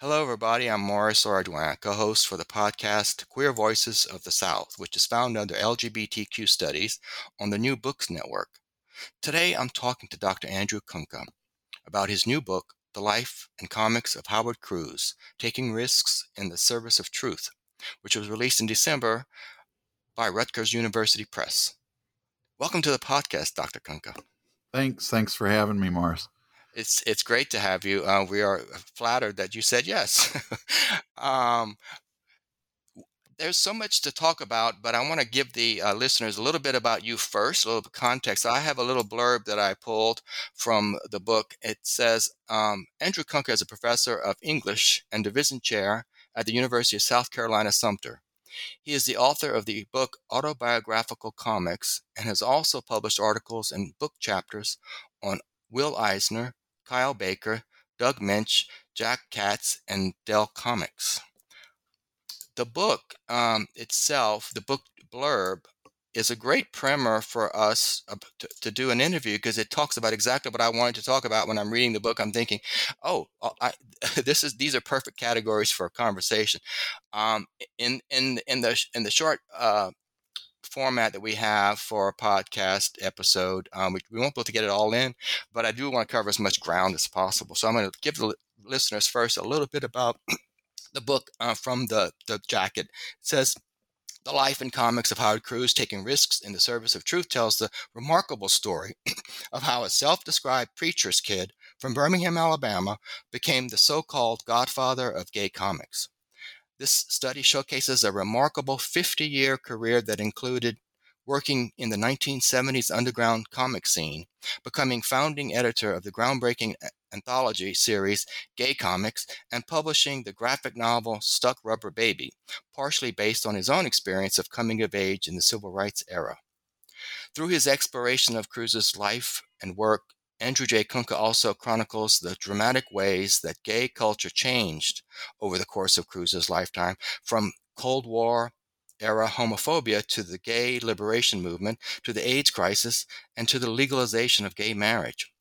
Hello, everybody. I'm Morris Ardoin, co host for the podcast Queer Voices of the South, which is found under LGBTQ Studies on the New Books Network. Today, I'm talking to Dr. Andrew Kunka about his new book, The Life and Comics of Howard Cruse Taking Risks in the Service of Truth, which was released in December by Rutgers University Press. Welcome to the podcast, Dr. Kunka. Thanks. Thanks for having me, Morris. It's it's great to have you. Uh, we are flattered that you said yes. um, there's so much to talk about, but I want to give the uh, listeners a little bit about you first, a little context. I have a little blurb that I pulled from the book. It says um, Andrew Kunka is a professor of English and division chair at the University of South Carolina Sumter. He is the author of the book Autobiographical Comics and has also published articles and book chapters on Will Eisner, Kyle Baker, Doug Moench, Jack Katz, and Dell Comics. The book um, itself, the book blurb, is a great primer for us to, to do an interview because it talks about exactly what I wanted to talk about when I'm reading the book. I'm thinking, oh, uh, I, this is these are perfect categories for a conversation. Um, in in in the in the short uh, format that we have for a podcast episode, um, we, we won't be able to get it all in, but I do want to cover as much ground as possible. So I'm going to give the listeners first a little bit about the book uh, from the the jacket. It says the life and comics of Howard Cruse taking risks in the service of truth tells the remarkable story of how a self described preacher's kid from Birmingham, Alabama, became the so called godfather of gay comics. This study showcases a remarkable 50 year career that included working in the 1970s underground comic scene, becoming founding editor of the groundbreaking anthology series Gay Comix, and publishing the graphic novel Stuck Rubber Baby, partially based on his own experience of coming of age in the civil rights era. Through his exploration of Cruse's life and work, Andrew J. Kunka also chronicles the dramatic ways that gay culture changed over the course of Cruse's lifetime, from Cold War era homophobia to the gay liberation movement, to the AIDS crisis, and to the legalization of gay marriage.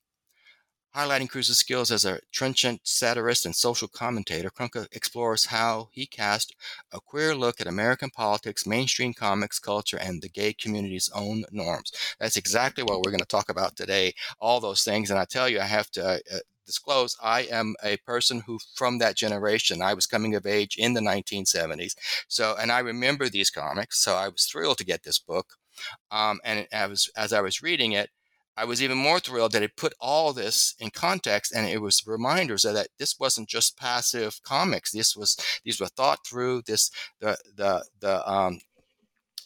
Highlighting Cruse's skills as a trenchant satirist and social commentator, Kunka explores how he cast a queer look at American politics, mainstream comics culture, and the gay community's own norms. That's exactly what we're going to talk about today, all those things. And I tell you, I have to uh, disclose I am a person who from that generation I was coming of age in the 1970s so and I remember these comics so I was thrilled to get this book um, and I was as I was reading it I was even more thrilled that it put all this in context and it was reminders that this wasn't just passive comics. This was these were thought through. This the the the um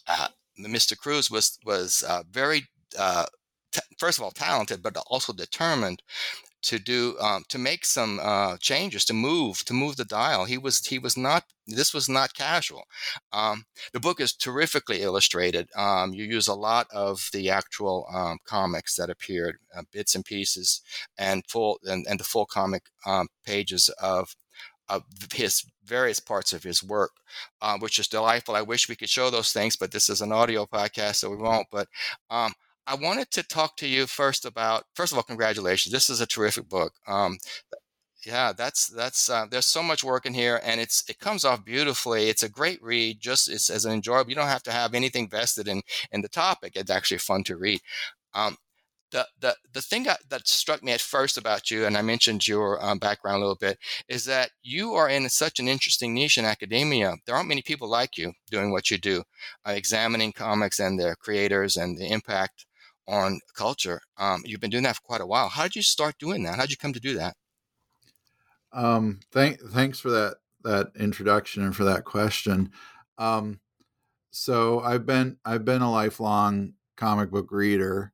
uh, Mr. Cruse was was uh, very uh, t- first of all talented, but also determined to do um, to make some uh, changes to move to move the dial. He was he was not this was not casual. Um, the book is terrifically illustrated. Um, you use a lot of the actual um, comics that appeared, uh, bits and pieces, and full and, and the full comic um, pages of of his various parts of his work, uh, which is delightful. I wish we could show those things, but this is an audio podcast, so we won't. But um, I wanted to talk to you first about, first of all, congratulations. This is a terrific book. Um, yeah, that's that's uh, there's so much work in here, and it's it comes off beautifully. It's a great read. Just it's as an enjoyable. You don't have to have anything vested in in the topic. It's actually fun to read. Um, the the the thing that, that struck me at first about you, and I mentioned your um, background a little bit, is that you are in such an interesting niche in academia. There aren't many people like you doing what you do, uh, examining comics and their creators and the impact on culture. Um, you've been doing that for quite a while. How did you start doing that? How did you come to do that? Um, thank, thanks for that that introduction and for that question. Um, so I've been I've been a lifelong comic book reader.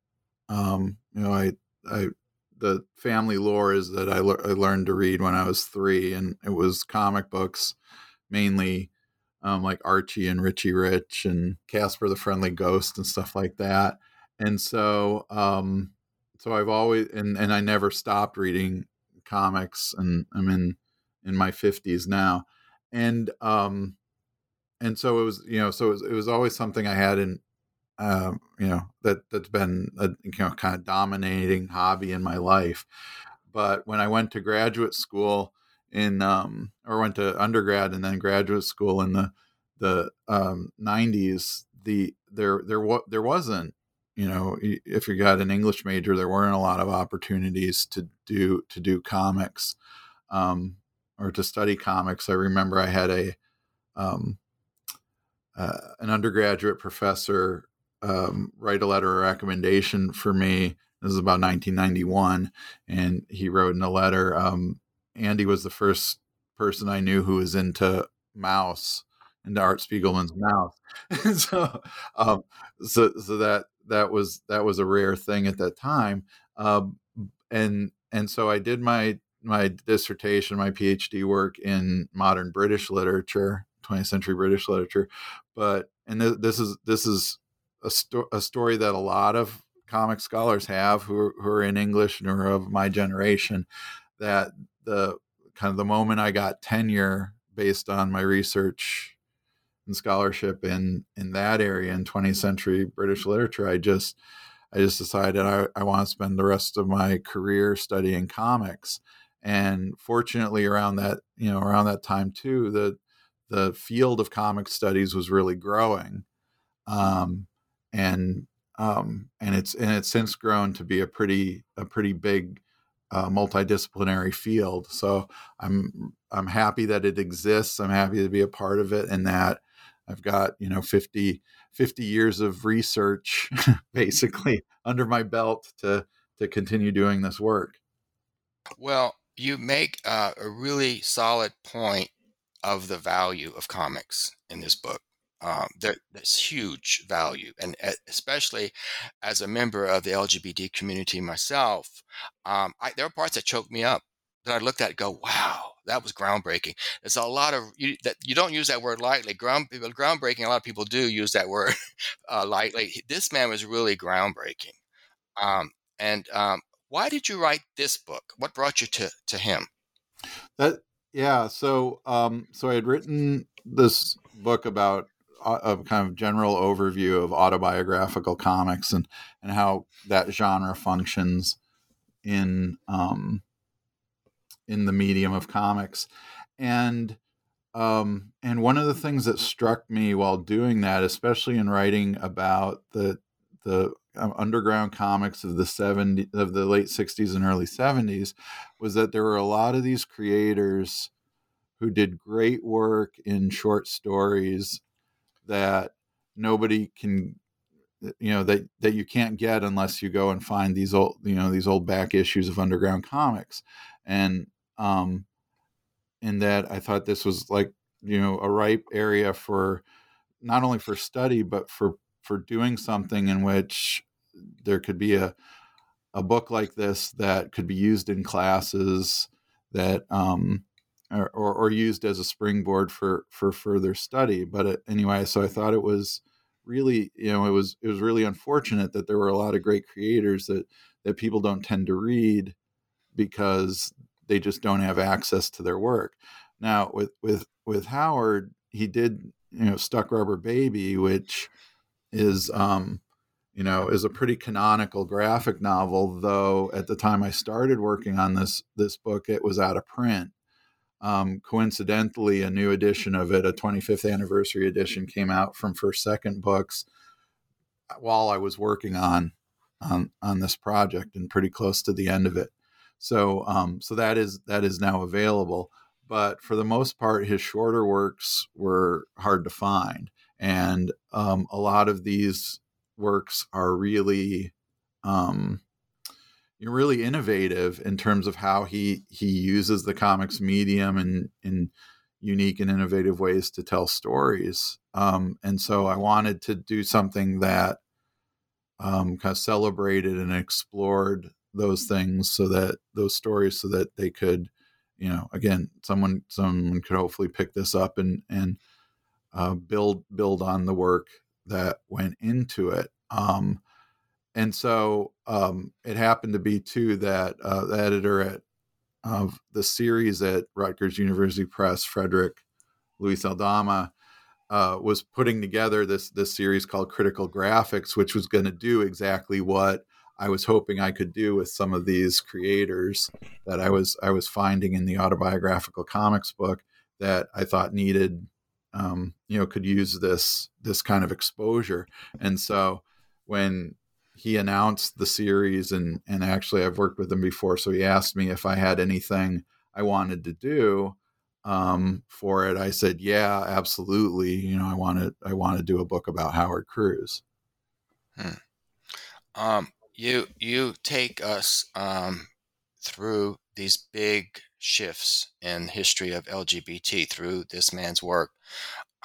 Um, you know, I I the family lore is that I, le- I learned to read when I was three, and it was comic books, mainly um, like Archie and Richie Rich and Casper the Friendly Ghost and stuff like that. And so, um, so I've always and and I never stopped reading comics, and I'm in in my fifties now, and um, and so it was you know so it was, it was always something I had in um, you know that that's been a you know kind of dominating hobby in my life. But when I went to graduate school in um, or went to undergrad and then graduate school in the the um, 90s, the there there was there wasn't you know if you got an English major, there weren't a lot of opportunities to do to do comics um, or to study comics. I remember I had a um, uh, an undergraduate professor um, write a letter of recommendation for me. This is about 1991, and he wrote in a letter. Um, Andy was the first person I knew who was into Maus into Art Spiegelman's Maus. so, um, so, so that that was that was a rare thing at that time, um, and and so I did my my dissertation, my PhD work in modern British literature, 20th century British literature, but and th- this is this is a, sto- a story that a lot of comic scholars have who are, who are in English and are of my generation. That the kind of the moment I got tenure based on my research and scholarship in in that area in 20th century British literature, I just I just decided I, I want to spend the rest of my career studying comics. And fortunately, around that you know around that time too, the the field of comic studies was really growing. Um, and um, and it's and it's since grown to be a pretty a pretty big uh, multidisciplinary field. So I'm I'm happy that it exists. I'm happy to be a part of it, and that I've got you know 50 50 years of research basically under my belt to to continue doing this work. Well, you make uh, a really solid point of the value of comics in this book um, that's huge value, and especially as a member of the LGBT community myself, um, I, there are parts that choke me up that I looked at go, "Wow, that was groundbreaking." There's a lot of you, that you don't use that word lightly. Ground groundbreaking. A lot of people do use that word uh, lightly. This man was really groundbreaking. Um, and um, why did you write this book? What brought you to to him? That yeah. So um, so I had written this book about a kind of general overview of autobiographical comics and and how that genre functions in um, in the medium of comics, and um, and one of the things that struck me while doing that, especially in writing about the the um, underground comics of the 70 of the late 60s and early 70s was that there were a lot of these creators who did great work in short stories that nobody can you know that that you can't get unless you go and find these old you know these old back issues of underground comics. And um in that i thought this was like you know a ripe area for not only for study but for for doing something in which there could be a a book like this that could be used in classes that um or, or, or used as a springboard for for further study. But it, anyway, so I thought it was really you know it was it was really unfortunate that there were a lot of great creators that that people don't tend to read because they just don't have access to their work. Now with with with Howard, he did you know Stuck Rubber Baby, which is um, you know is a pretty canonical graphic novel. Though at the time I started working on this this book, it was out of print. Um, coincidentally, a new edition of it, a 25th anniversary edition, came out from First Second Books while I was working on on on this project and pretty close to the end of it. So um, so that is that is now available. But for the most part, his shorter works were hard to find, and um, a lot of these works are really um, really innovative in terms of how he he uses the comics medium and in unique and innovative ways to tell stories. Um, and so I wanted to do something that um, kind of celebrated and explored those things so that those stories so that they could you know again someone someone could hopefully pick this up and and uh, build build on the work that went into it um, and so um, it happened to be too that uh, the editor at of the series at Rutgers University Press, Frederick Luis Aldama, uh, was putting together this this series called Critical Graphics, which was going to do exactly what I was hoping I could do with some of these creators that I was I was finding in the autobiographical comics book that I thought needed um, you know could use this this kind of exposure. And so when he announced the series and and actually I've worked with him before, so he asked me if I had anything I wanted to do um, for it. I said, yeah, absolutely. You know, I want to I want to do a book about Howard Cruse. Hmm. Um, you you take us um, through these big shifts in history of LGBT through this man's work,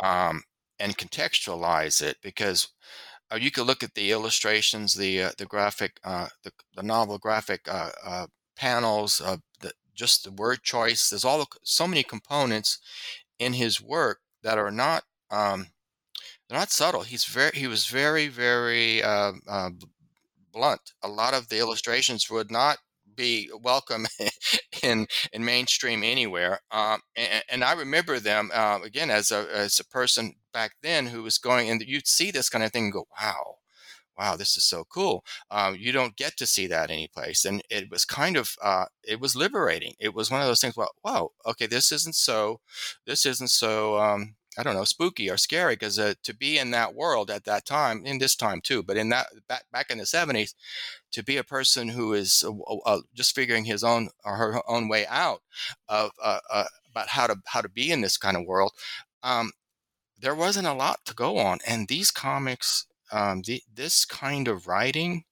um, and contextualize it because uh, you could look at the illustrations, the uh, the graphic, uh, the, the novel graphic uh, uh, panels, the, just the word choice. There's all so many components in his work that are not um, not subtle. He's very he was very very uh, blunt. A lot of the illustrations would not be welcome in in mainstream anywhere. Um, and, and, I remember them uh, again as a as a person back then who was going and you'd see this kind of thing and go, wow. Wow, this is so cool. Um, you don't get to see that anyplace, and it was kind of uh, it was liberating. It was one of those things. Well, wow, okay, this isn't so, this isn't so um, I don't know, spooky or scary because uh, to be in that world at that time, in this time too, but in that back back in the seventies, to be a person who is uh, uh, just figuring his own or her own way out of about how to how to be in this kind of world, um, there wasn't a lot to go on, and these comics, um, the, this kind of writing.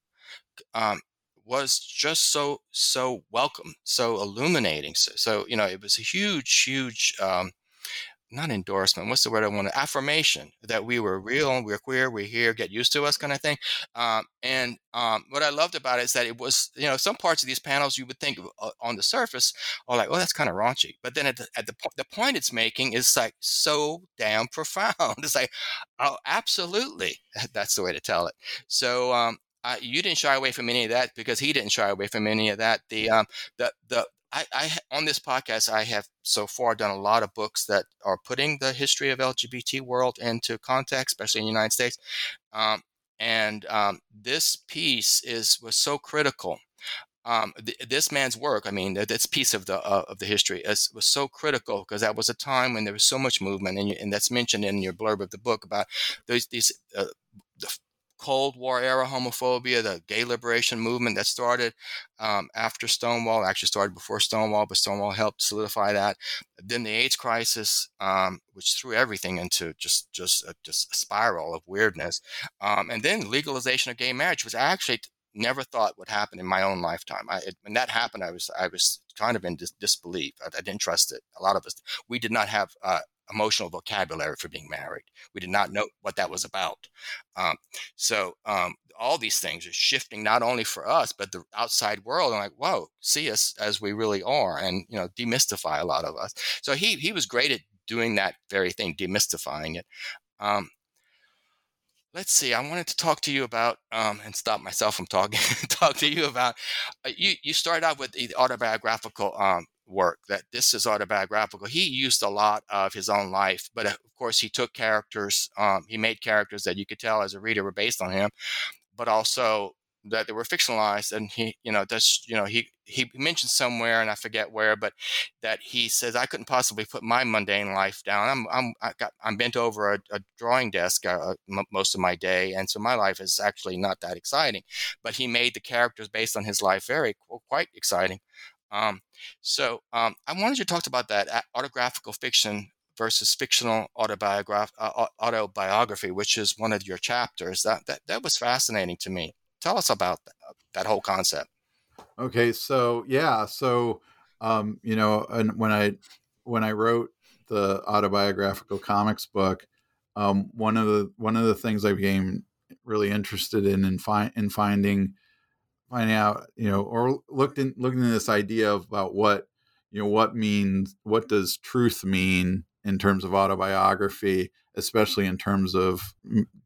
Um, was just so so welcome, so illuminating. So, so, you know, it was a huge, huge um, not endorsement. What's the word I want? Affirmation that we were real, we're queer, we're here, get used to us, kind of thing. Um, and um, what I loved about it is that it was, you know, some parts of these panels you would think uh, on the surface are like, oh, that's kind of raunchy, but then at the at the, the point it's making is like so damn profound. it's like, oh, absolutely, that's the way to tell it. So um, I, you didn't shy away from any of that because he didn't shy away from any of that. The um, the the I, I on this podcast I have so far done a lot of books that are putting the history of LGBT world into context, especially in the United States. Um, and um, this piece is was so critical. Um, th- this man's work, I mean, this piece of the uh, of the history is, was so critical because that was a time when there was so much movement, and, you, and that's mentioned in your blurb of the book about those these uh, Cold War era homophobia, the gay liberation movement that started um, after Stonewall, actually started before Stonewall, but Stonewall helped solidify that. Then the AIDS crisis, um, which threw everything into just just a, just a spiral of weirdness, um, and then legalization of gay marriage, was actually never thought would happen in my own lifetime. I, when that happened, I was I was kind of in dis- disbelief. I, I, didn't trust it. A lot of us, we did not have uh, emotional vocabulary for being married. We did not know what that was about. Um, so um, all these things are shifting not only for us but the outside world. And like, whoa, see us as we really are, and you know, demystify a lot of us. So he he was great at doing that very thing, demystifying it. Um, let's see. I wanted to talk to you about um, and stop myself from talking. talk to you about. Uh, you you started out with the autobiographical um, work that this is autobiographical. He used a lot of his own life but uh, of course he took characters um, he made characters that you could tell as a reader were based on him but also that they were fictionalized and he you know that's you know he he mentioned somewhere and i forget where but that he says i couldn't possibly put my mundane life down. I'm i'm I got, i'm bent over a, a drawing desk uh, m- most of my day and so my life is actually not that exciting. But he made the characters based on his life very quite exciting um, so um, I wanted to talk about that autographical fiction versus fictional autobiograph- uh, autobiography, which is one of your chapters. That, that that was fascinating to me. Tell us about that, uh, that whole concept. Okay, so yeah, so um, you know, and when I when I wrote the autobiographical comics book, um, one of the one of the things I became really interested in in, fi- in finding finding out, you know, or looked in looking at this idea of about what you know what means what does truth mean in terms of autobiography, especially in terms of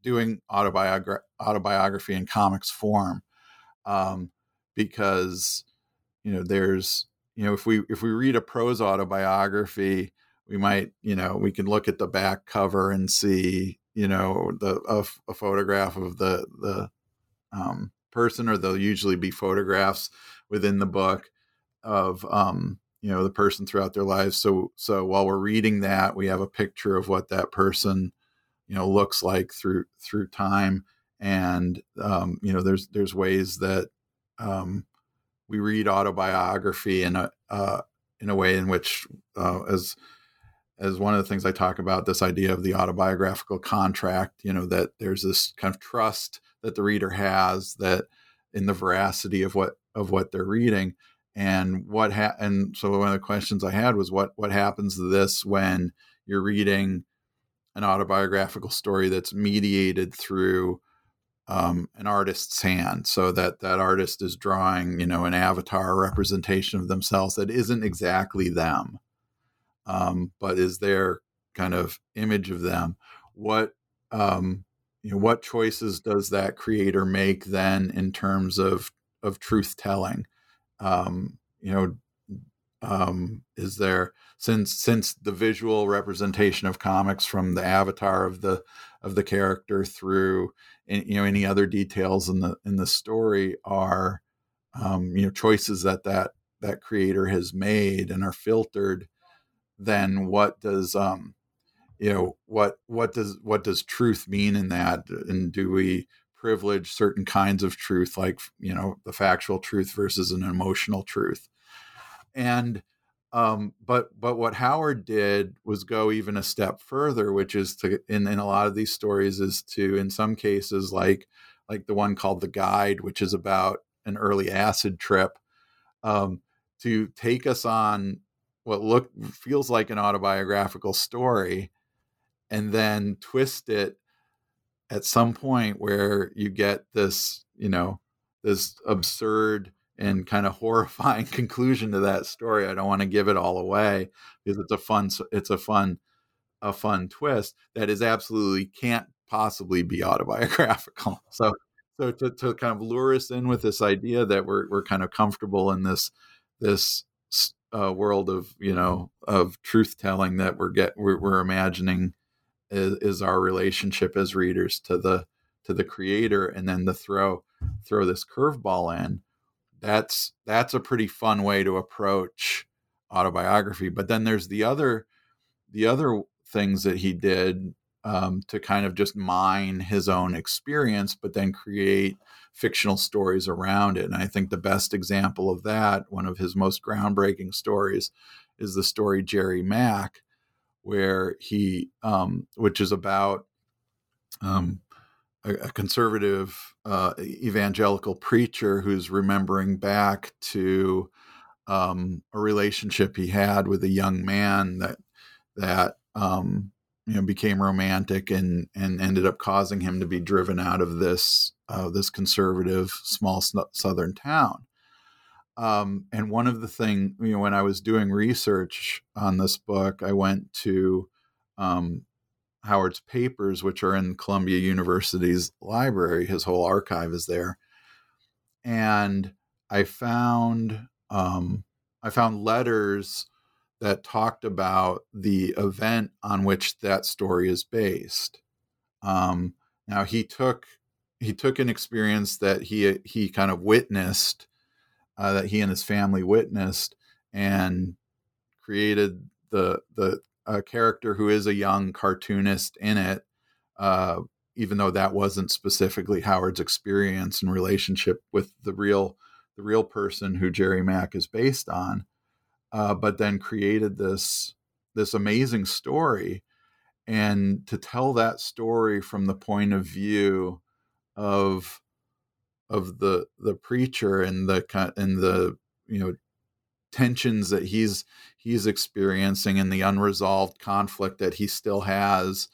doing autobiogra- autobiography in comics form, um, because you know there's you know if we if we read a prose autobiography, we might you know we can look at the back cover and see you know the a, a photograph of the the um, person, or there'll usually be photographs within the book of um, you know the person throughout their lives. So so while we're reading that, we have a picture of what that person you know looks like through through time, and um, you know there's there's ways that um, we read autobiography in a uh, in a way in which uh, as as one of the things I talk about, this idea of the autobiographical contract, you know, that there's this kind of trust that the reader has that in the veracity of what of what they're reading. And what ha- and so one of the questions I had was what what happens to this when you're reading an autobiographical story that's mediated through um, an artist's hand so that that artist is drawing you know an avatar representation of themselves that isn't exactly them um, but is their kind of image of them. What um, you know, what choices does that creator make then in terms of of truth telling? Um, you know, um, is there since since the visual representation of comics from the avatar of the of the character through you know any other details in the in the story are um, you know choices that that that creator has made and are filtered then what does um you know what what does what does truth mean in that? And do we privilege certain kinds of truth like you know the factual truth versus an emotional truth? And um, but but what Howard did was go even a step further, which is to in, in a lot of these stories is to in some cases like like the one called the Guide, which is about an early acid trip, um, to take us on what look feels like an autobiographical story and then twist it at some point where you get this you know this absurd and kind of horrifying conclusion to that story i don't want to give it all away because it's a fun it's a fun a fun twist that is absolutely can't possibly be autobiographical. So so to, to kind of lure us in with this idea that we're, we're kind of comfortable in this this uh, world of you know of truth telling that we're get we're, we're imagining is, is, our relationship as readers to the to the creator and then the throw throw this curveball in that's that's a pretty fun way to approach autobiography but then there's the other the other things that he did um, to kind of just mine his own experience, but then create fictional stories around it. And I think the best example of that, one of his most groundbreaking stories, is the story Jerry Mack, where he, um, which is about um, a, a, conservative uh, evangelical preacher who's remembering back to um, a relationship he had with a young man that that um, you know became romantic and and ended up causing him to be driven out of this uh, this conservative small southern town. Um, and one of the thing you know when I was doing research on this book, I went to um, Howard's papers, which are in Columbia University's library. His whole archive is there, and I found um, I found letters that talked about the event on which that story is based. Um, now he took he took an experience that he he kind of witnessed uh, that he and his family witnessed and created the the uh, character who is a young cartoonist in it. Uh, even though that wasn't specifically Howard's experience and relationship with the real the real person who Jerry Mack is based on, uh, but then created this this amazing story and to tell that story from the point of view of of the the preacher and the and the you know tensions that he's he's experiencing and the unresolved conflict that he still has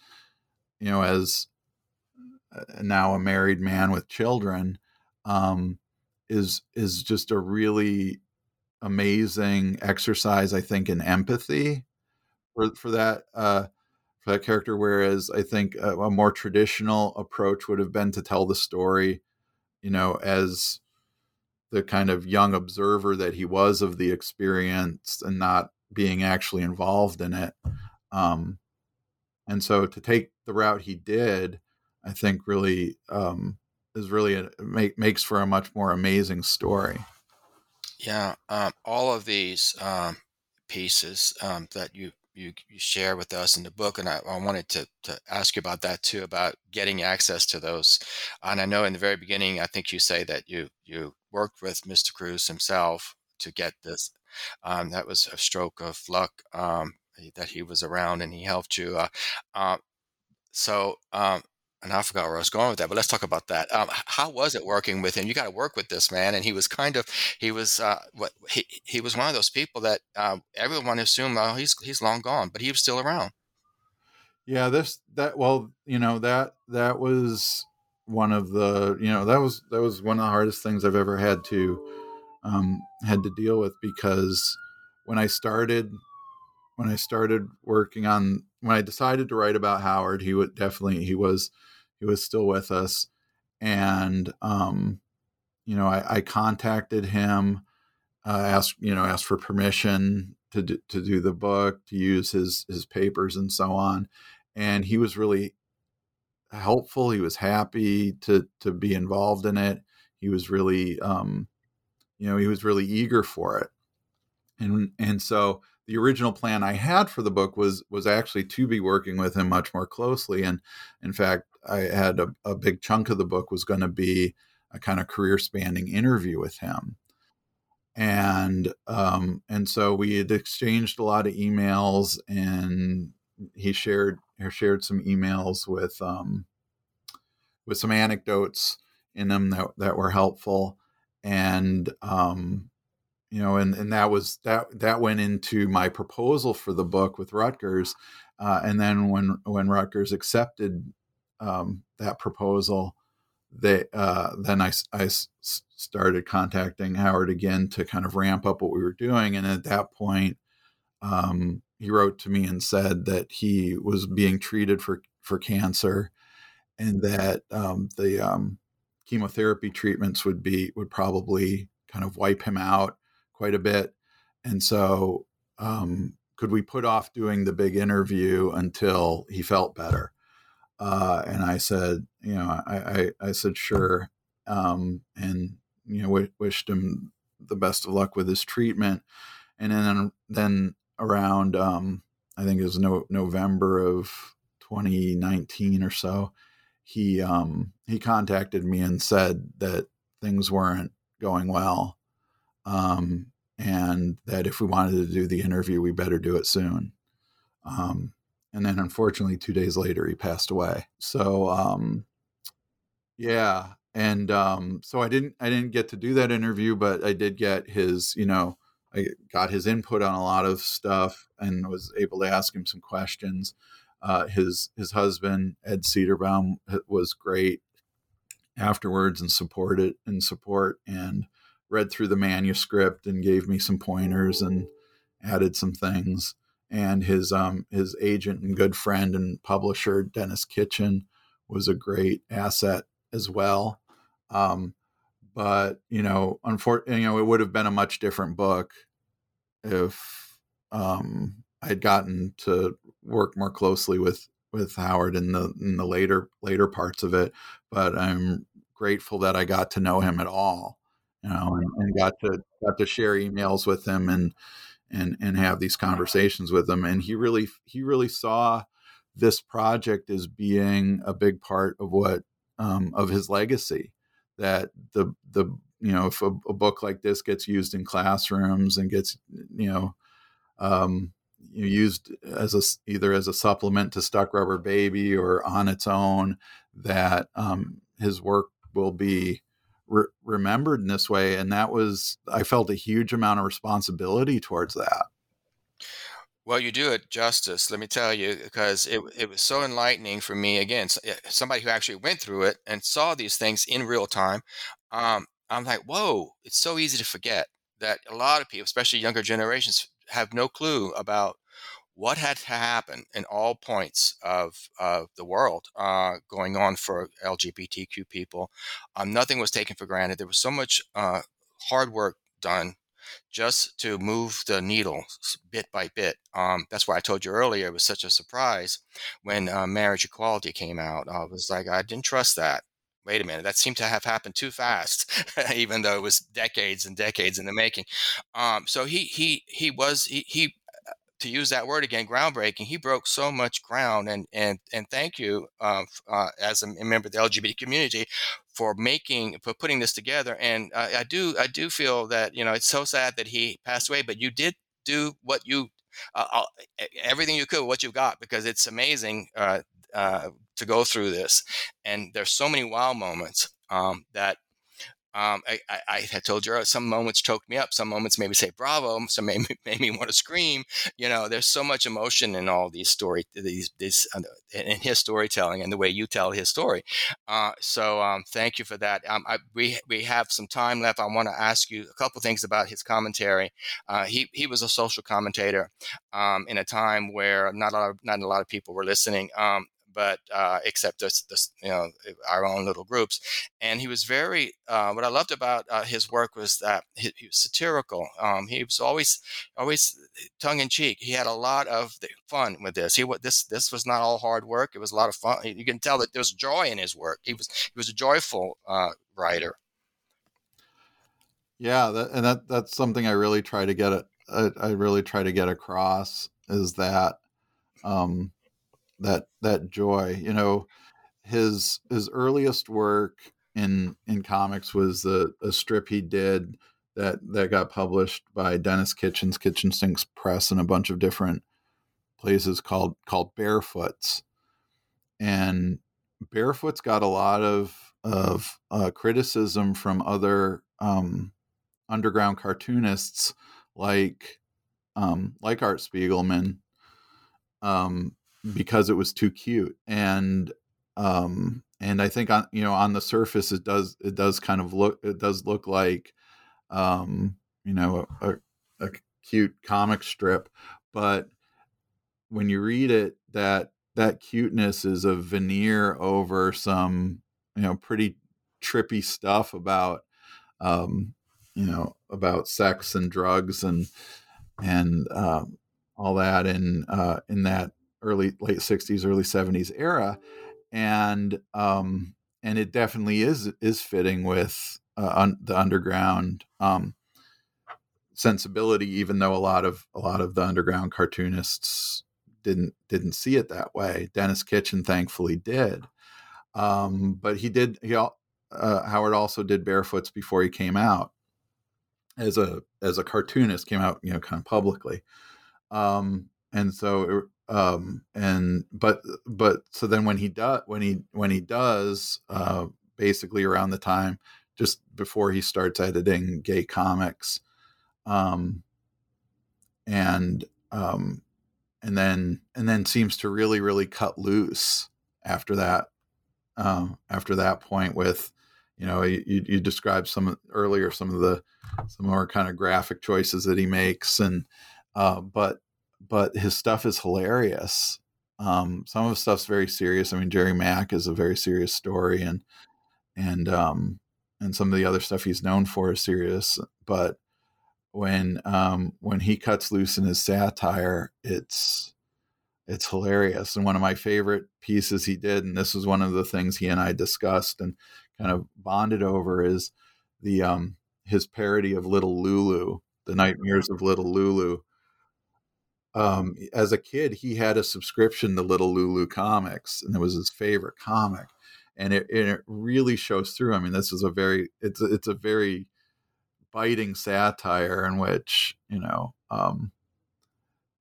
you know as uh, now a married man with children um is is just a really amazing exercise, I think, in empathy for for that uh, for that character. Whereas I think a, a, more traditional approach would have been to tell the story, you know, as the kind of young observer that he was of the experience and not being actually involved in it. Um, and so to take the route he did, I think really um, is really a, make, makes for a much more amazing story. Yeah, um, all of these um, pieces um, that you, you you share with us in the book, and I, I, wanted to to ask you about that too, about getting access to those. And I know in the very beginning, I think you say that you you worked with Mr. Cruse himself to get this. Um, that was a stroke of luck um, that he was around and he helped you. Uh, uh, so um, and I forgot where I was going with that, but let's talk about that. Um, how was it working with him? You got to work with this man, and he was kind of he was uh, what he he was one of those people that uh, everyone assumed oh he's he's long gone, but he was still around. Yeah, this that well you know that that was one of the you know that was that was one of the hardest things I've ever had to um, had to deal with because when I started when I started working on when I decided to write about Howard, he would definitely he was he was still with us, and um, you know, I, I contacted him, uh, asked you know asked for permission to do, to do the book, to use his his papers and so on, and he was really helpful. He was happy to to be involved in it. He was really, um, you know, he was really eager for it, and and so the original plan I had for the book was was actually to be working with him much more closely. And in fact, I had a, a big chunk of the book was going to be a kind of career spanning interview with him. And um, and so we had exchanged a lot of emails, and he shared he shared some emails with um, with some anecdotes in them that, that were helpful. And um, you know, and and that was that that went into my proposal for the book with Rutgers, uh, and then when when Rutgers accepted um, that proposal, they uh, then I I started contacting Howard again to kind of ramp up what we were doing, and at that point, um, he wrote to me and said that he was being treated for for cancer, and that um, the um, chemotherapy treatments would be would probably kind of wipe him out quite a bit. And so, um, could we put off doing the big interview until he felt better? Uh, and I said, you know, I, I, I said, sure. Um, and, you know, w- wished him the best of luck with his treatment. And then, then around, um, I think it was no, November of 2019 or so, he, um, he contacted me and said that things weren't going well um, and that if we wanted to do the interview, we better do it soon. Um, and then, unfortunately, two days later, he passed away. So, um, yeah, and um, so I didn't I didn't get to do that interview, but I did get his you know I got his input on a lot of stuff and was able to ask him some questions. Uh, his his husband Ed Sedarbaum was great afterwards and supported and support and read through the manuscript and gave me some pointers and added some things. And his um, his agent and good friend and publisher Dennis Kitchen was a great asset as well. Um, but you know, unfortunately, you know, it would have been a much different book if um, I'd gotten to work more closely with with Howard in the in the later later parts of it. But I'm grateful that I got to know him at all know, and, and, got to got to share emails with him and and and have these conversations with him. And he really he really saw this project as being a big part of what um, of his legacy. That the the you know if a, a, book like this gets used in classrooms and gets you know um, used as a either as a supplement to Stuck Rubber Baby or on its own, that um, his work will be re- remembered in this way and that was i felt a huge amount of responsibility towards that well, you do it justice, let me tell you, because it, it was so enlightening for me. Again, somebody who actually went through it and saw these things in real time. Um, I'm like, whoa, it's so easy to forget that a lot of people, especially younger generations, have no clue about what had to happen in all points of, of the world uh, going on for LGBTQ people. Um, nothing was taken for granted. There was so much uh, hard work done just to move the needle bit by bit. Um, that's why I told you earlier it was such a surprise when uh, marriage equality came out. I was like, I didn't trust that. Wait a minute, that seemed to have happened too fast, even though it was decades and decades in the making. Um, so he he he was he, he to use that word again, groundbreaking. He broke so much ground, and and and thank you uh, uh, as a member of the LGBT community for making for putting this together. And uh, I do I do feel that you know it's so sad that he passed away, but you did do what you uh, uh, everything you could what you got because it's amazing uh, to go through this. And there's so many wow moments um, that um, I, I, I, had told you some moments choked me up. Some moments made me say bravo. Some made me, made me want to scream. You know, there's so much emotion in all these story, these, these uh, in his storytelling and the way you tell his story. Uh, so um, thank you for that. Um, I, we we have some time left. I want to ask you a couple things about his commentary. Uh, he he was a social commentator um, in a time where not a lot of, not a lot of people were listening. But uh, except this, this, you know, our own little groups. And he was very. Uh, what I loved about uh, his work was that he, he was satirical. Um, he was always, always tongue in cheek. He had a lot of fun with this. He this this was not all hard work. It was a lot of fun. You can tell that there was joy in his work. He was he was a joyful uh, writer. Yeah, that, and that that's something I really try to get it. I, I really try to get across is that um, that that joy. You know, his his earliest work in in comics was the a strip he did that that got published by Dennis Kitchens, Kitchen Sinks Press, and a bunch of different places called called Barefootz, and Barefootz got a lot of of uh, criticism from other um, underground cartoonists like um, like Art Spiegelman um, because it was too cute and um and i think on you know on the surface it does it does kind of look it does look like um you know a, a cute comic strip but when you read it that that cuteness is a veneer over some you know pretty trippy stuff about um you know about sex and drugs and and um, all that in uh in that early late 60s early 70s era and um and it definitely is is fitting with uh, un, the underground um sensibility even though a lot of a lot of the underground cartoonists didn't didn't see it that way. Dennis kitchen thankfully did. Um but he did he uh, howard also did Barefootz before he came out as a as a cartoonist came out you know kind of publicly. Um and so um and but but so then when he does when he when he does uh basically around the time just before he starts editing Gay Comix um and um and then and then seems to really really cut loose after that um after that point with you know you, you described some earlier some of the some more kind of graphic choices that he makes and uh but but his stuff is hilarious. Um, some of the stuff's very serious. I mean, Jerry Mack is a very serious story, and and um, and some of the other stuff he's known for is serious. But when um, when he cuts loose in his satire, it's it's hilarious. And one of my favorite pieces he did, and this was one of the things he and I discussed and kind of bonded over, is the um, his parody of Little Lulu, the Nightmares of Little Lulu, um, as a kid, he had a subscription to Little Lulu Comics, and it was his favorite comic, and it, and it really shows through. I mean, this is a very it's it's a very biting satire in which you know, um,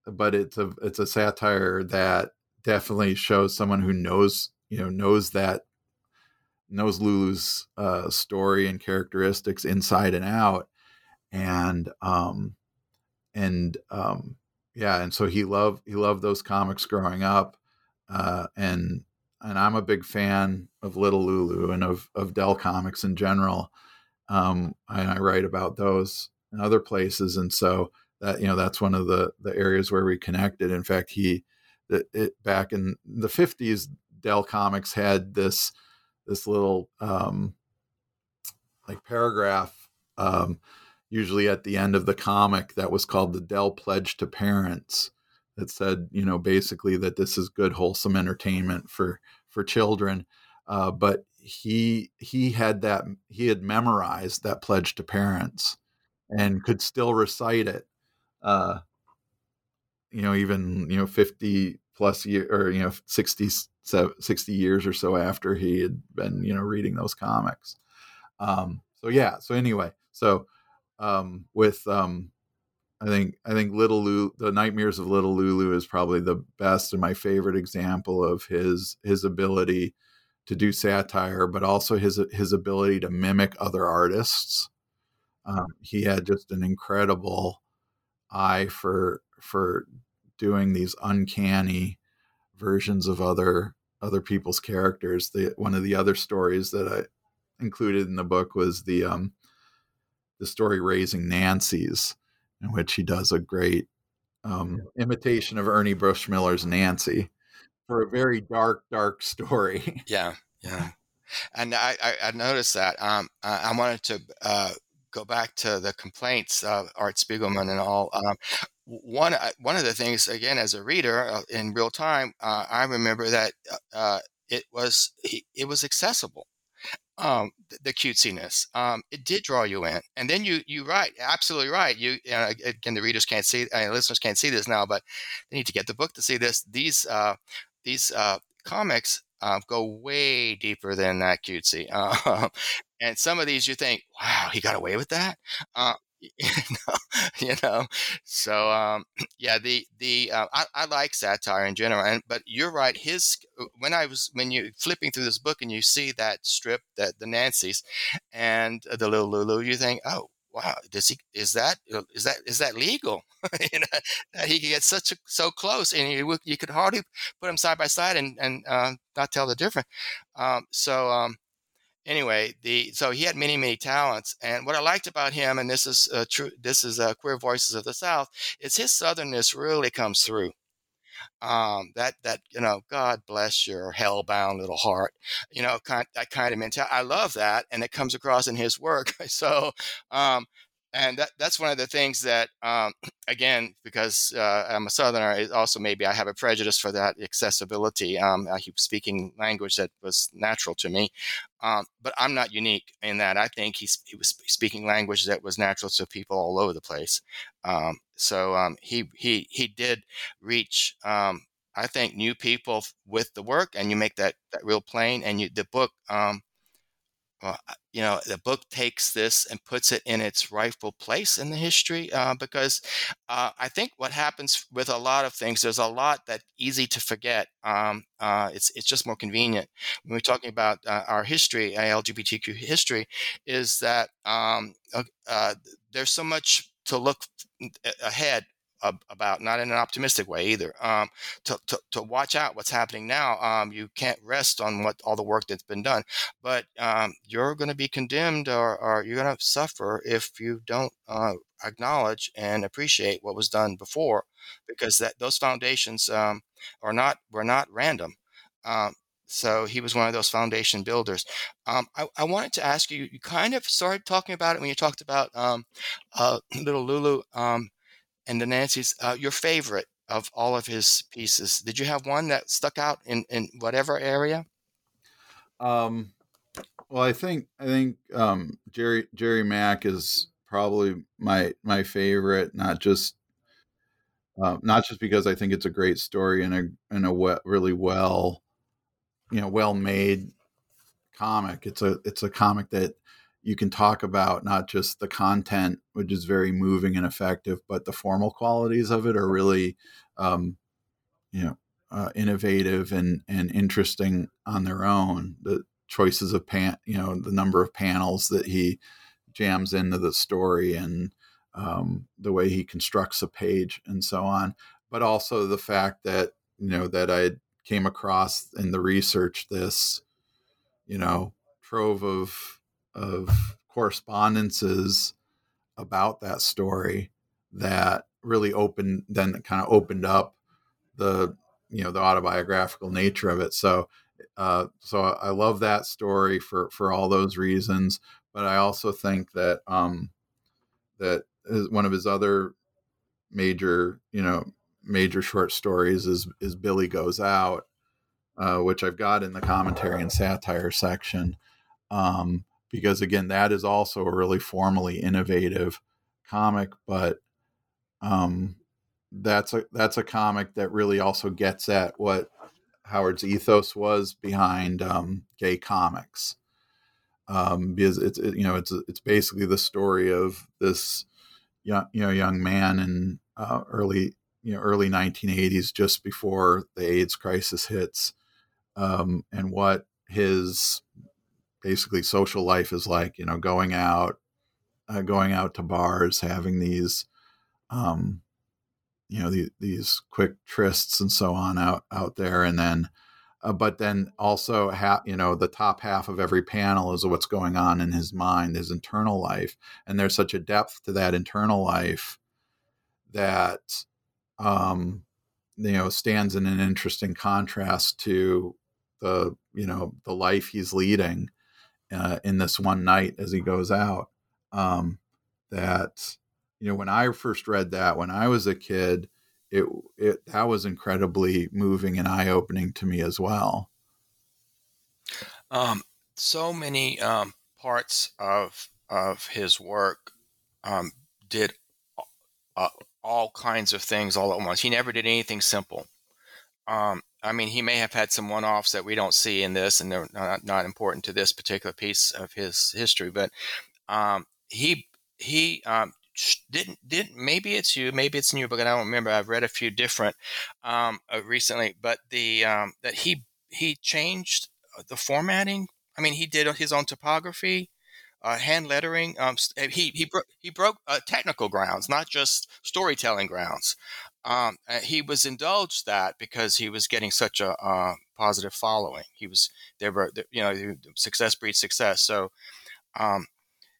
but it's a it's a satire that definitely shows someone who knows you know knows that knows Lulu's uh, story and characteristics inside and out, and um, and um, yeah, and so he loved he loved those comics growing up, uh, and and I'm a big fan of Little Lulu and of of Dell Comics in general, um, and I write about those in other places, and so that you know that's one of the the areas where we connected. In fact, he it, it back in the fifties, Dell Comics had this this little um, like paragraph, um, usually at the end of the comic, that was called the Dell Pledge to Parents. That said, you know, basically that this is good, wholesome entertainment for for children. Uh, but he he had that he had memorized that pledge to parents and could still recite it uh you know even you know 50 plus year or you know 60 60 years or so after he had been you know reading those comics um so yeah so anyway so um with um I think I think Little Lulu, the Nightmares of Little Lulu is probably the best and my favorite example of his his ability to do satire, but also his his ability to mimic other artists. Um, he had just an incredible eye for for doing these uncanny versions of other other people's characters. The one of the other stories that I included in the book was the um, the story Raising Nancy's, in which he does a great um, imitation of Ernie Bushmiller's Nancy for a very dark, dark story. Yeah, yeah. And I, I, I noticed that. Um, I, I wanted to uh, go back to the complaints of Art Spiegelman and all. Um, one uh, one of the things, again, as a reader uh, in real time, uh, I remember that uh, uh it was it was accessible. Um, the, cutesiness, um, it did draw you in, and then you you right, absolutely right. You, know, again, the readers can't see, uh, listeners can't see this now, but they need to get the book to see this. These uh, these uh, comics uh, go way deeper than that cutesy. Uh, and some of these you think, wow, he got away with that. Uh, you, know, you know, so um, yeah, the the uh, I, I, like satire in general, and but you're right. His uh, when I was when you flipping through this book and you see that strip that the Nancy's and the little Lulu, you think, oh wow, does he is that uh, is that is that legal? you know, that he could get such a, so close, and you you could hardly put them side by side and and uh, not tell the difference. Um, so um, anyway, the so he had many many talents, and what I liked about him, and this is uh, true, this is uh, queer voices of the South, is his southernness really comes through. Um, that that you know god bless your hellbound little heart you know kind, that kind of mentality i love that and it comes across in his work so um, and that, that's one of the things that um, again because uh, i'm a southerner also maybe i have a prejudice for that accessibility um, i keep speaking language that was natural to me um, but i'm not unique in that. I think he's, he was speaking language that was natural to people all over the place um, so um, he he he did reach um, i think new people with the work and you make that, that real plain and you the book uh, you know, the book takes this and puts it in its rightful place in the history uh, because uh, I think what happens with a lot of things, there's a lot that easy to forget. Um, uh, it's it's just more convenient when we're talking about uh, our history, LGBTQ history, is that um, uh, there's so much to look ahead about, not in an optimistic way either. Um, to, to, to, watch out what's happening now. Um, you can't rest on what all the work that's been done, but um, you're going to be condemned or, or you're going to suffer if you don't uh, acknowledge and appreciate what was done before, because that those foundations um, are not were not random. Um, so he was one of those foundation builders. Um, I, I, wanted to ask you, you kind of started talking about it when you talked about um, uh, little Lulu. Um, and the Nancy's, uh, your favorite of all of his pieces. Did you have one that stuck out in, in whatever area? Um, well, I think I think um, Jerry Jerry Mack is probably my my favorite. Not just uh, not just because I think it's a great story and a and a we- really well, you know, well made comic. It's a it's a comic that you can talk about not just the content, which is very moving and effective, but the formal qualities of it are really, um, you know, uh, innovative and and interesting on their own. The choices of pan, you know, the number of panels that he jams into the story and um, the way he constructs a page and so on, but also the fact that you know that I came across in the research this, you know, trove of of correspondences about that story that really opened then kind of opened up the you know the autobiographical nature of it. So uh, so I love that story for for all those reasons but I also think that um that one of his other major you know major short stories is is Billy Goes Out uh, which I've got in the commentary and satire section. Um, because again that is also a really formally innovative comic but um, that's a that's a comic that really also gets at what Howard's ethos was behind um, gay comics, um, because it's it, you know it's it's basically the story of this young you know young man in uh, early you know early 1980s, just before the AIDS crisis hits, um, and what his basically social life is like. You know, going out, uh, going out to bars, having these um, you know the, these quick trysts and so on out out there and then uh, but then also ha- you know the top half of every panel is what's going on in his mind his internal life and there's such a depth to that internal life that um you know stands in an interesting contrast to the you know the life he's leading uh, in this one night as he goes out um that you know when i first read that when i was a kid it it that was incredibly moving and eye-opening to me as well. Um, so many um, parts of of his work um, did uh, all kinds of things all at once. He never did anything simple. Um, I mean, he may have had some one-offs that we don't see in this, and they're not, not important to this particular piece of his history. But um, he he um, didn't didn't maybe it's you maybe it's new but I don't remember I've read a few different um, uh, recently but the um, that he he changed uh, the formatting I mean he did his own typography uh, hand lettering um, he he, bro- he broke uh, technical grounds not just storytelling grounds um, he was indulged that because he was getting such a uh, positive following he was there were you know success breeds success so um,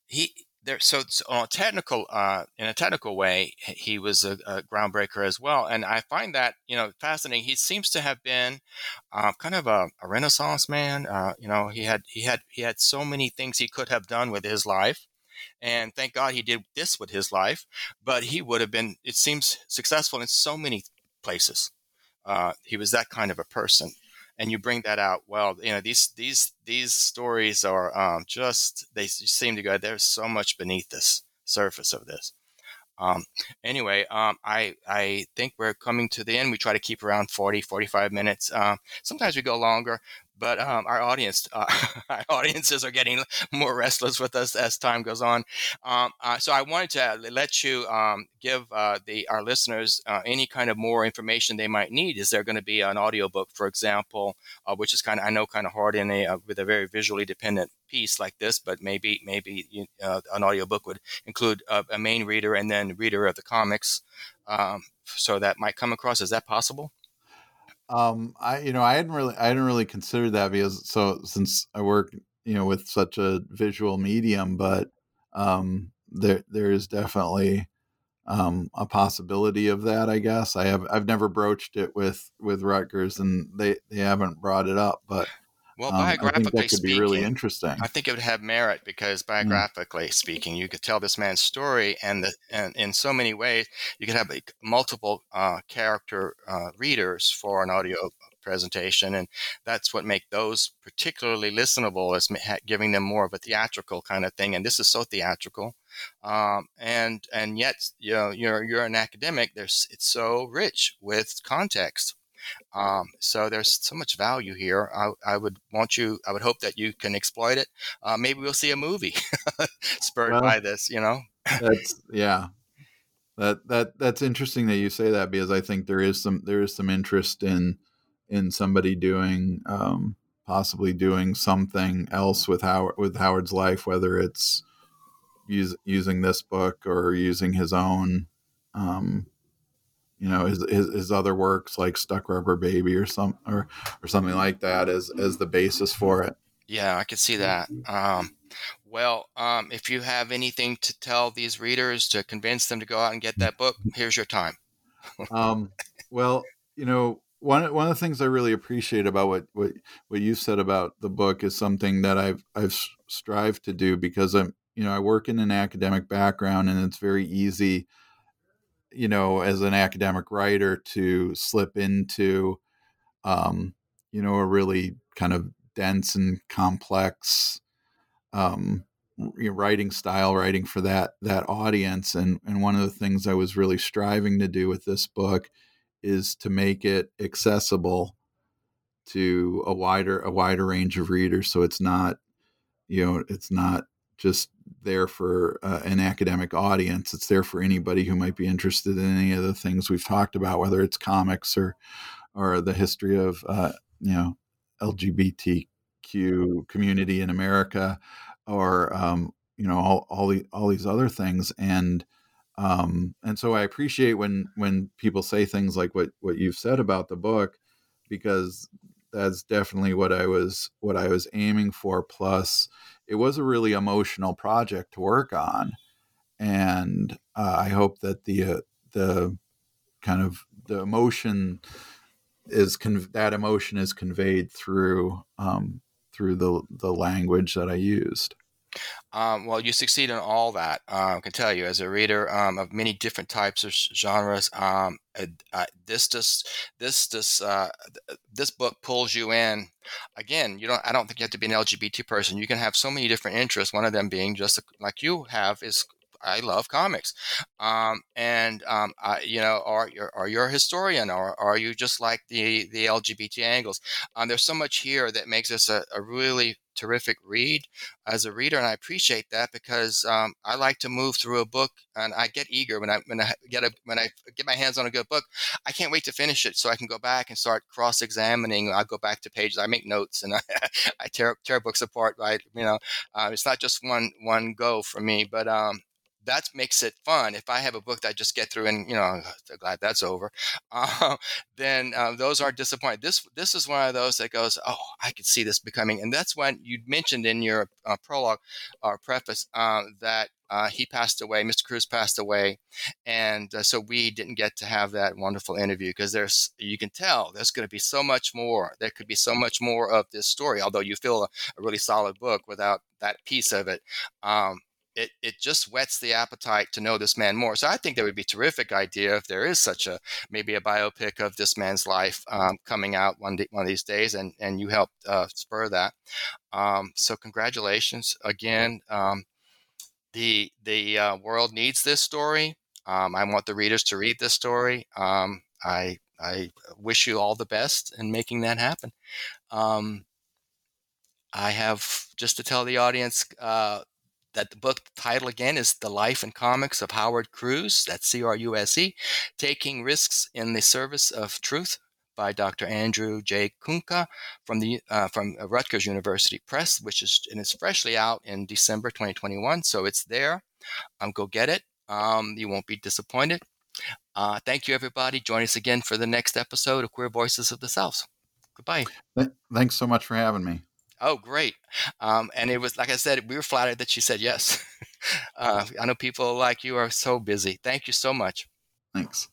he there, so, so on technical, uh, in a technical way, he was a, a, groundbreaker as well. And I find that you know fascinating. He seems to have been uh, kind of a, a Renaissance man. Uh, you know, he had he had he had so many things he could have done with his life, and thank God he did this with his life. But he would have been, it seems, successful in so many places. Uh, he was that kind of a person and you bring that out well you know these these these stories are um, just they seem to go there's so much beneath this surface of this um, anyway um, I, I think we're coming to the end we try to keep around 40 45 minutes uh, sometimes we go longer but um, our audience, uh, our audiences are getting more restless with us as time goes on. Um, uh, so I wanted to let you um, give uh, the our listeners uh, any kind of more information they might need. Is there going to be an audiobook, for example, uh, which is kind of I know kind of hard in a uh, with a very visually dependent piece like this, but maybe maybe an audiobook would include a, a, main reader and then reader of the comics. Um, so that might come across. Is that possible? Um, I you know I hadn't really I hadn't really considered that because so since I work you know with such a visual medium, but um, there there is definitely um, a possibility of that. I guess I have I've never broached it with with Rutgers, and they they haven't brought it up, but well, um, biographically that could speaking, be really interesting. I think it would have merit because mm. biographically mm. speaking, you could tell this man's story, and the, and in so many ways, you could have like, multiple uh, character uh, readers for an audio presentation, and that's what make those particularly listenable, is giving them more of a theatrical kind of thing. And this is so theatrical, um, and and yet you know you're you're an academic. There's it's so rich with context. Um, so there's so much value here. I, I, would want you, I would hope that you can exploit it. Uh, maybe we'll see a movie spurred well, by this, you know? that's, yeah. That, that, that's interesting that you say that because I think there is some, there is some interest in, in somebody doing, um, possibly doing something else with Howard, with Howard's life, whether it's use, using this book or using his own, um, you know his, his, his other works like stuck rubber baby or some or or something like that as as the basis for it. Yeah i could see that. Um, Well, um, if you have anything to tell these readers to convince them to go out and get that book, here's your time. um, well, you know, one one of the things I really appreciate about what what what you said about the book is something that I've I've strived to do because I'm you know I work in an academic background and it's very easy you know as an academic writer to slip into um, you know a really kind of dense and complex um, writing style writing for that that audience and and one of the things I was really striving to do with this book is to make it accessible to a wider a wider range of readers so it's not you know it's not just there for uh, an academic audience it's there for anybody who might be interested in any of the things we've talked about whether it's comics or or the history of uh, you know lgbtq community in america or um, you know all, all, the, all these other things and um, and so I appreciate when when people say things like what what you've said about the book, because that's definitely what I was what I was aiming for. Plus, it was a really emotional project to work on, and uh, I hope that the uh, the kind of the emotion is con- that emotion is conveyed through um, through the the language that I used. Um, well, you succeed in all that. Uh, I can tell you, as a reader um, of many different types of genres, um, uh, this just this this uh, this book pulls you in. Again, you don't. I don't think you have to be an LGBT person. You can have so many different interests. One of them being just like you have is I love comics, um, and um, I, you know, are you are you a historian, or are you just like the the LGBT angles? Um, there's so much here that makes this a, a really terrific read as a reader, and I appreciate that because um, I like to move through a book, and I get eager when I when I get a when I get my hands on a good book. I can't wait to finish it so I can go back and start cross examining. I go back to pages, I make notes, and I, I tear tear books apart. Right, you know, uh, it's not just one one go for me, but um, that makes it fun. If I have a book that I just get through and you know, glad that's over, uh, then uh, those aren't disappointing. This this is one of those that goes, oh, I could see this becoming, and that's when you mentioned in your uh, prologue or preface um, that uh, he passed away. Mr. Cruse passed away, and uh, so we didn't get to have that wonderful interview because there's you can tell there's going to be so much more. There could be so much more of this story. Although you feel a, a really solid book without that piece of it. Um, it, it just whets the appetite to know this man more. So I think that would be a terrific idea if there is such a maybe a biopic of this man's life um, coming out one day, one of these days, and and you helped uh, spur that. Um, so congratulations again. Um, the the uh, world needs this story. Um, I want the readers to read this story. Um, I I wish you all the best in making that happen. Um, I have just to tell the audience. Uh, that the book title again is The Life and Comics of Howard Cruse, that's C R U S E, Taking Risks in the Service of Truth by Dr. Andrew J. Kunka from the uh, from Rutgers University Press, which is and it's freshly out in December 2021. So it's there. Um, go get it. Um, you won't be disappointed. Uh, thank you, everybody. Join us again for the next episode of Queer Voices of the South. Goodbye. Thanks so much for having me. Oh, great. Um, and it was, like I said, we were flattered that she said yes. uh, I know people like you are so busy. Thank you so much. Thanks.